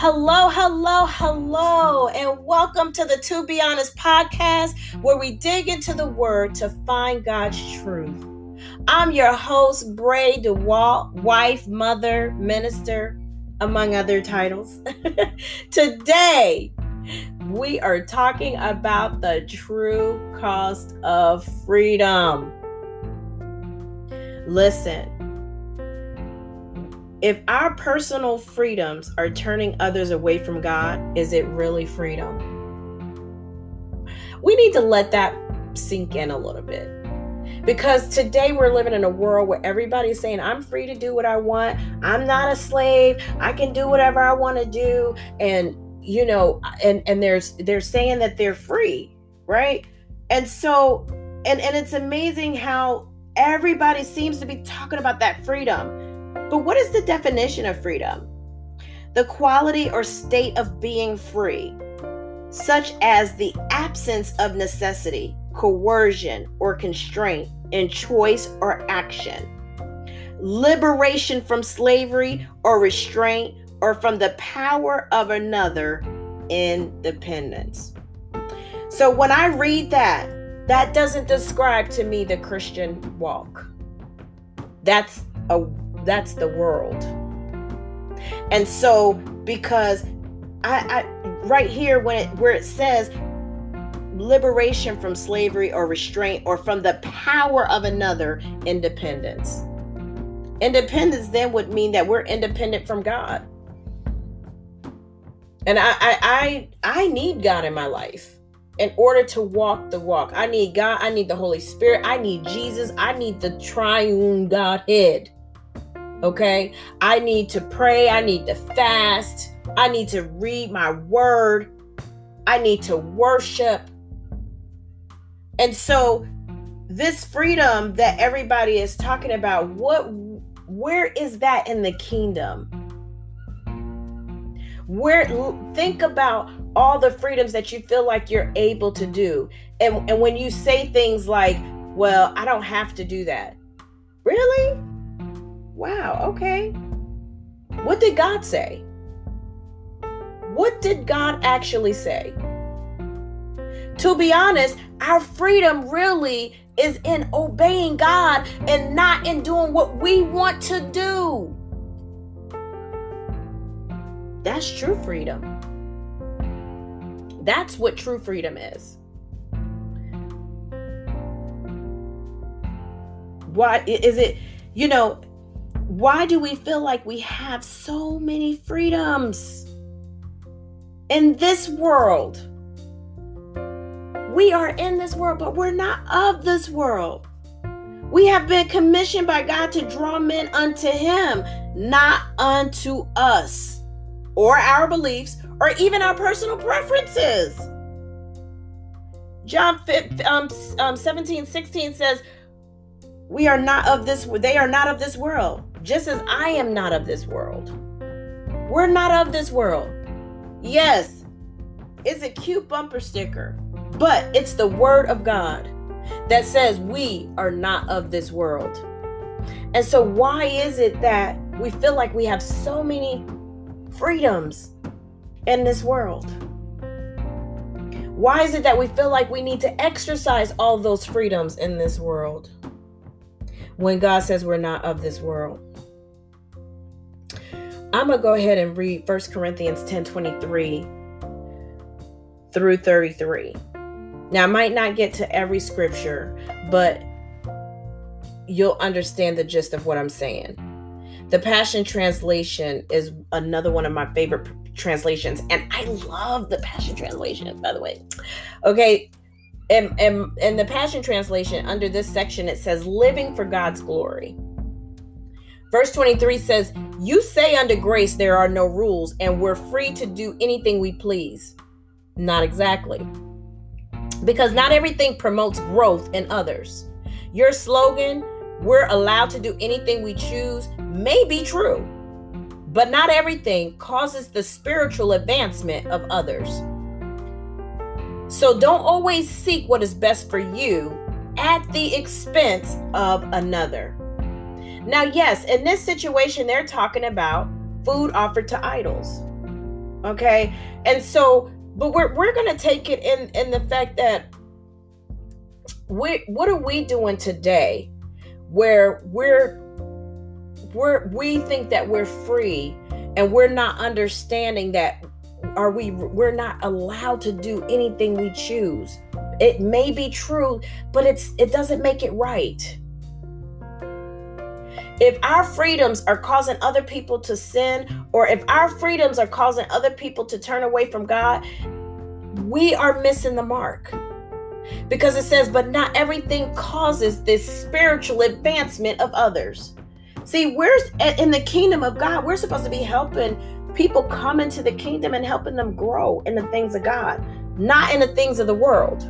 Hello, hello, hello, and welcome to the To Be Honest podcast, where we dig into the word to find God's truth. I'm your host, Bray DeWalt, wife, mother, minister, among other titles. Today, we are talking about the true cost of freedom. Listen, if our personal freedoms are turning others away from God, is it really freedom? We need to let that sink in a little bit. Because today we're living in a world where everybody's saying, I'm free to do what I want. I'm not a slave. I can do whatever I want to do. And, you know, and, and there's they're saying that they're free, right? And so, and, and it's amazing how everybody seems to be talking about that freedom but what is the definition of freedom? The quality or state of being free, such as the absence of necessity, coercion, or constraint in choice or action, liberation from slavery or restraint, or from the power of another, independence. So when I read that, that doesn't describe to me the Christian walk. That's a that's the world. And so because I, I right here when it where it says liberation from slavery or restraint or from the power of another independence. Independence then would mean that we're independent from God. And I I I, I need God in my life in order to walk the walk. I need God, I need the Holy Spirit, I need Jesus, I need the triune Godhead. Okay. I need to pray. I need to fast. I need to read my word. I need to worship. And so, this freedom that everybody is talking about, what where is that in the kingdom? Where think about all the freedoms that you feel like you're able to do. And and when you say things like, "Well, I don't have to do that." Really? Wow, okay. What did God say? What did God actually say? To be honest, our freedom really is in obeying God and not in doing what we want to do. That's true freedom. That's what true freedom is. Why is it, you know, why do we feel like we have so many freedoms in this world? We are in this world, but we're not of this world. We have been commissioned by God to draw men unto Him, not unto us or our beliefs or even our personal preferences. John 5, um, um, 17 16 says, We are not of this, they are not of this world just as I am not of this world. We're not of this world. Yes, it's a cute bumper sticker, but it's the word of God that says we are not of this world. And so, why is it that we feel like we have so many freedoms in this world? Why is it that we feel like we need to exercise all those freedoms in this world when God says we're not of this world? I'm going to go ahead and read 1 Corinthians 10 23 through 33. Now, I might not get to every scripture, but you'll understand the gist of what I'm saying. The Passion Translation is another one of my favorite translations, and I love the Passion Translation, by the way. Okay, and, and, and the Passion Translation, under this section, it says, Living for God's Glory. Verse 23 says, You say under grace there are no rules and we're free to do anything we please. Not exactly. Because not everything promotes growth in others. Your slogan, we're allowed to do anything we choose, may be true, but not everything causes the spiritual advancement of others. So don't always seek what is best for you at the expense of another. Now, yes, in this situation, they're talking about food offered to idols. Okay? And so but we're we're going to take it in in the fact that we what are we doing today where we're we're we think that we're free and we're not understanding that are we we're not allowed to do anything we choose it may be true but it's it doesn't make it right if our freedoms are causing other people to sin or if our freedoms are causing other people to turn away from god we are missing the mark. Because it says but not everything causes this spiritual advancement of others. See we're in the kingdom of god we're supposed to be helping people come into the kingdom and helping them grow in the things of God, not in the things of the world.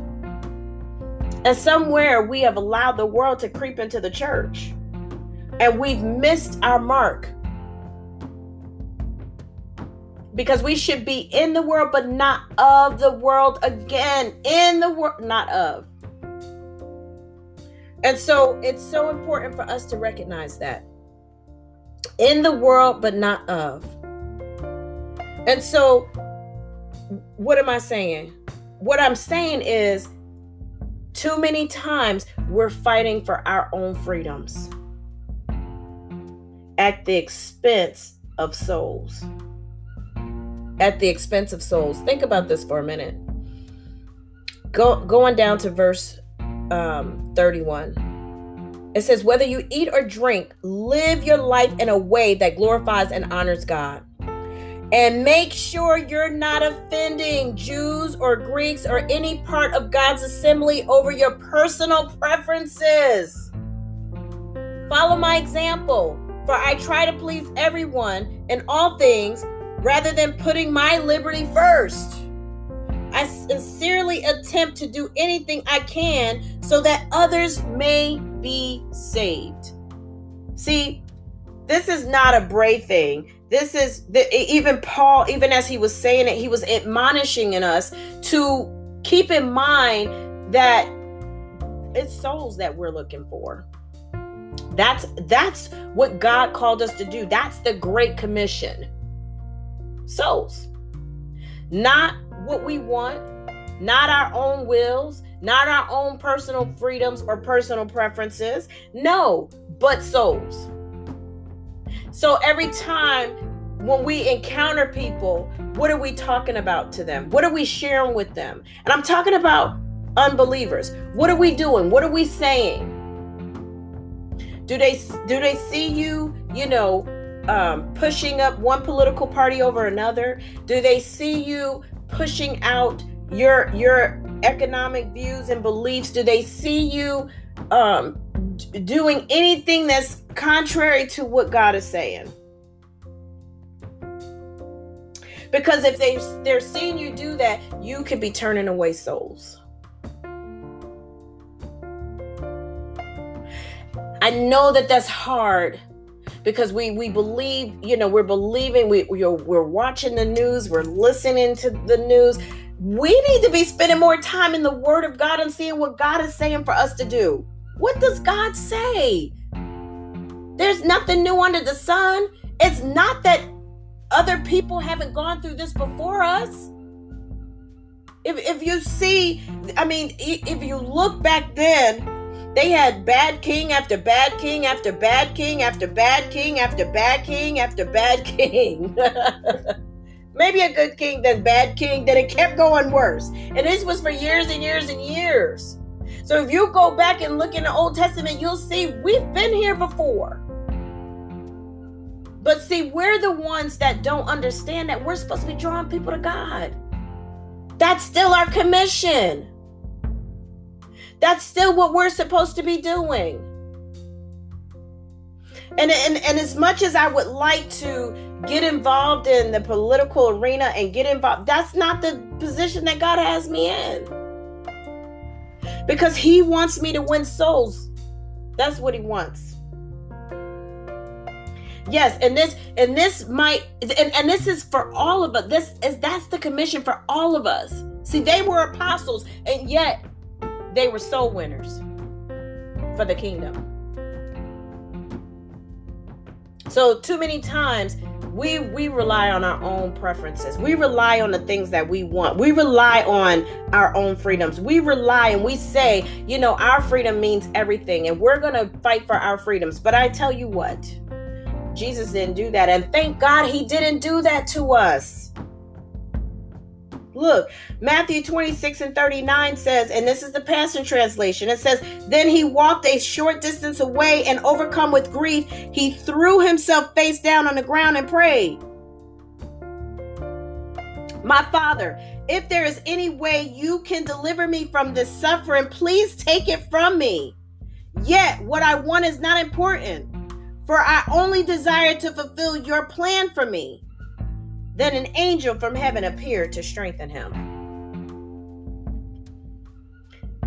And somewhere we have allowed the world to creep into the church and we've missed our mark. Because we should be in the world, but not of the world again. In the world, not of. And so it's so important for us to recognize that. In the world, but not of. And so, what am I saying? What I'm saying is, too many times we're fighting for our own freedoms at the expense of souls. At the expense of souls. Think about this for a minute. Go, going down to verse um, 31. It says, Whether you eat or drink, live your life in a way that glorifies and honors God. And make sure you're not offending Jews or Greeks or any part of God's assembly over your personal preferences. Follow my example, for I try to please everyone in all things rather than putting my liberty first. I sincerely attempt to do anything I can so that others may be saved. See, this is not a brave thing this is the, even paul even as he was saying it he was admonishing in us to keep in mind that it's souls that we're looking for that's that's what god called us to do that's the great commission souls not what we want not our own wills not our own personal freedoms or personal preferences no but souls so every time when we encounter people, what are we talking about to them? What are we sharing with them? And I'm talking about unbelievers. What are we doing? What are we saying? Do they do they see you, you know, um, pushing up one political party over another? Do they see you pushing out your your economic views and beliefs? Do they see you um, doing anything that's contrary to what God is saying. Because if they they're seeing you do that, you could be turning away souls. I know that that's hard because we we believe, you know, we're believing we we're, we're watching the news, we're listening to the news. We need to be spending more time in the word of God and seeing what God is saying for us to do. What does God say? There's nothing new under the sun. It's not that other people haven't gone through this before us. If, if you see, I mean, if you look back then, they had bad king after bad king after bad king after bad king after bad king after bad king. Maybe a good king, then bad king, then it kept going worse. And this was for years and years and years. So if you go back and look in the Old Testament, you'll see we've been here before. But see, we're the ones that don't understand that we're supposed to be drawing people to God. That's still our commission. That's still what we're supposed to be doing. And, and, and as much as I would like to get involved in the political arena and get involved, that's not the position that God has me in because he wants me to win souls. That's what he wants. Yes, and this and this might and, and this is for all of us. This is that's the commission for all of us. See, they were apostles, and yet they were soul winners for the kingdom. So too many times we we rely on our own preferences. We rely on the things that we want. We rely on our own freedoms. We rely and we say you know our freedom means everything and we're gonna fight for our freedoms. But i tell you what jesus didn't do that. And thank god he didn't do that to us Look, Matthew 26 and 39 says, and this is the Passion Translation, it says, Then he walked a short distance away and overcome with grief, he threw himself face down on the ground and prayed. My Father, if there is any way you can deliver me from this suffering, please take it from me. Yet, what I want is not important, for I only desire to fulfill your plan for me. Then an angel from heaven appeared to strengthen him.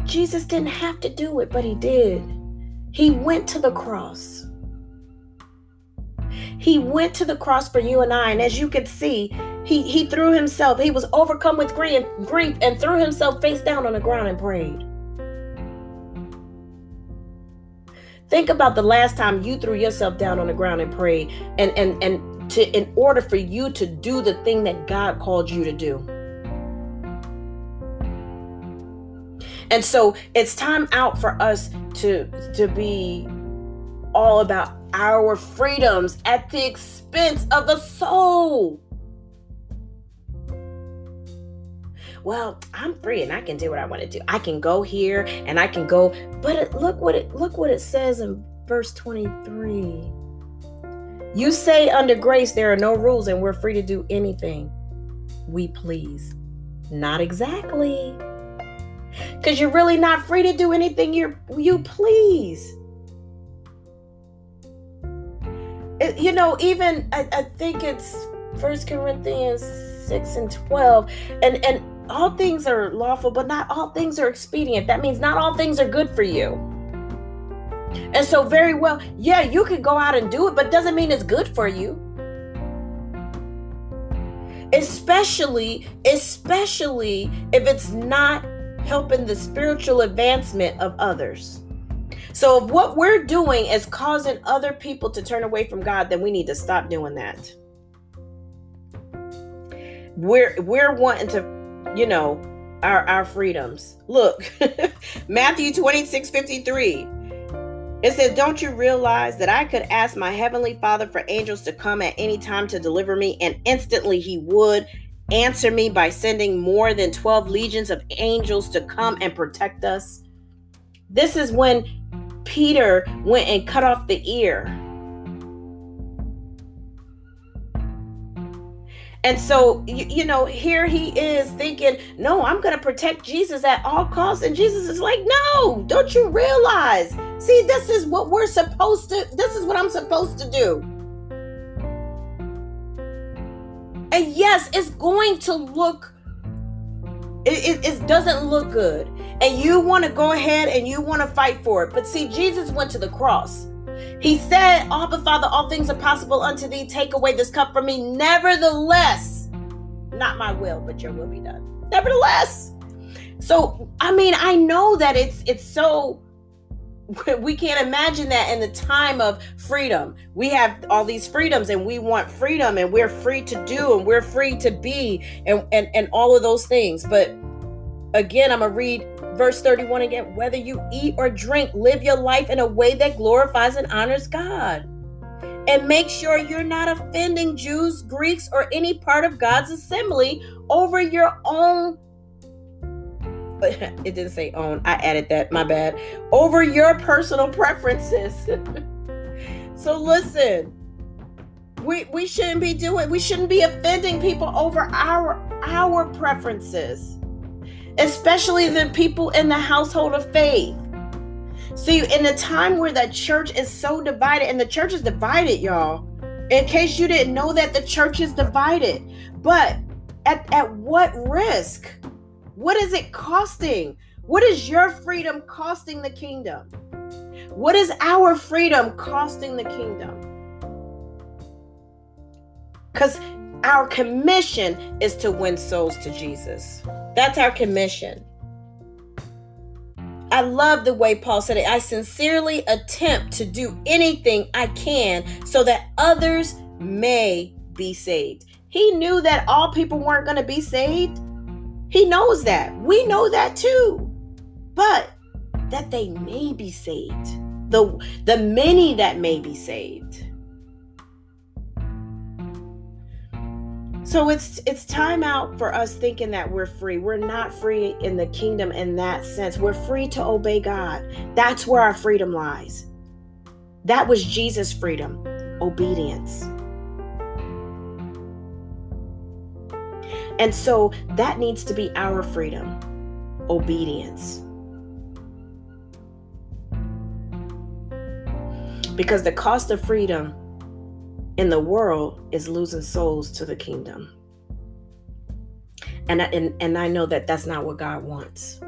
Jesus didn't have to do it, but he did. He went to the cross. He went to the cross for you and I. And as you could see, he, he threw himself, he was overcome with grief, grief and threw himself face down on the ground and prayed. Think about the last time you threw yourself down on the ground and prayed and, and, and to in order for you to do the thing that God called you to do. And so it's time out for us to to be all about our freedoms at the expense of the soul. well i'm free and i can do what i want to do i can go here and i can go but look what it look what it says in verse 23 you say under grace there are no rules and we're free to do anything we please. Not exactly. Because you're really not free to do anything you you please. It, you know, even I, I think it's First Corinthians 6 and 12. And and all things are lawful, but not all things are expedient. That means not all things are good for you. And so, very well, yeah, you could go out and do it, but doesn't mean it's good for you. Especially, especially if it's not helping the spiritual advancement of others. So, if what we're doing is causing other people to turn away from God, then we need to stop doing that. We're we're wanting to, you know, our our freedoms. Look, Matthew 26, 53. It says, Don't you realize that I could ask my heavenly Father for angels to come at any time to deliver me, and instantly he would answer me by sending more than 12 legions of angels to come and protect us? This is when Peter went and cut off the ear And so, you, you, know, here he is thinking, no, I'm going to protect Jesus at all costs. And Jesus is like, no, don't you realize? See, this is what we're supposed to, this is what I'm supposed to do. And yes, it's going to look, it, it, it doesn't look good. And you want to go ahead and you want to fight for it. But see, Jesus went to the cross. He said, Abba, Father, all things are possible unto thee. Take away this cup from me. Nevertheless, not my will, but your will be done. Nevertheless. So, I mean, I know that it's it's so we can't imagine that in the time of freedom. We have all these freedoms and we want freedom and we're free to do and we're free to be and and, and all of those things. But again, I'm gonna read Verse 31 again whether you eat or drink, live your life in a way that glorifies and honors God. And make sure you're not offending Jews, Greeks, or any part of God's assembly over your own. It didn't say own. I added that. My bad. Over your personal preferences. so listen, we we shouldn't be doing. We shouldn't be offending people over our our preferences especially the people in the household of faith. See, in a time where the church is so divided, and the church is divided, y'all. In case you didn't know that the church is divided, but at, at what risk? What is it costing? What is your freedom costing the kingdom? What is our freedom costing the kingdom? Because our commission is to win souls to Jesus. That's our commission. I love the way Paul said it. I sincerely attempt to do anything I can so that others may be saved. He knew that all people weren't going to be saved. He knows that. We know that too. But that they may be saved. The the many that may be saved. So it's it's time out for us thinking that we're free. We're not free in the kingdom in that sense. We're free to obey God. That's where our freedom lies. That was Jesus' freedom, obedience. And so that needs to be our freedom, obedience. Because the cost of freedom in the world is losing souls to the kingdom. And I, and, and I know that that's not what God wants.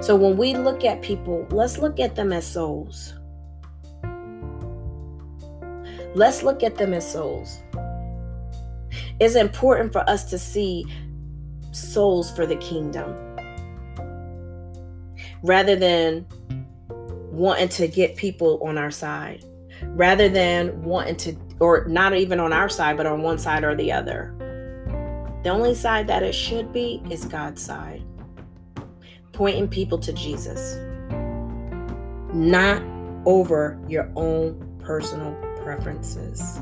So when we look at people, let's look at them as souls. Let's look at them as souls. It's important for us to see souls for the kingdom rather than wanting to get people on our side rather than wanting to, or not even on our side, but on one side or the other. The only side that it should be is God's side, pointing people to Jesus, not over your own personal preferences.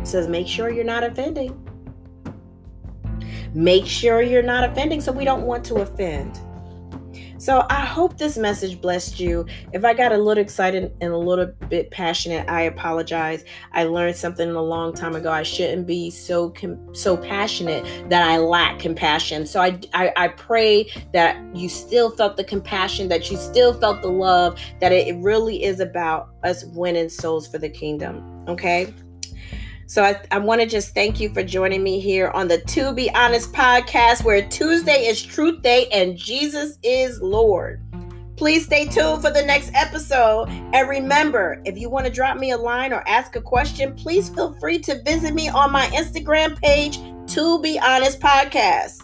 It says, make sure you're not offending. Make sure you're not offending, so we don't want to offend. So I hope this message blessed you. If I got a little excited and a little bit passionate, I apologize. I learned something a long time ago. I shouldn't be so com- so passionate that I lack compassion. So I, I I pray that you still felt the compassion, that you still felt the love, that it really is about us winning souls for the kingdom. Okay. So I, I want to just thank you for joining me here on the To Be Honest podcast, where Tuesday is Truth Day and Jesus is Lord. Please stay tuned for the next episode. And remember, if you want to drop me a line or ask a question, please feel free to visit me on my Instagram page, To Be Honest Podcast.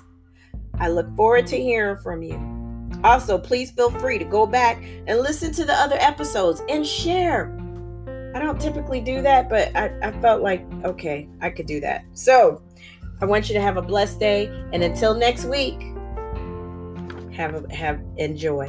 I look forward to hearing from you. Also, please feel free to go back and listen to the other episodes and share I don't typically do that, but I, I felt like, okay, I could do that. So I want you to have a blessed day. And until next week, have a, have enjoy.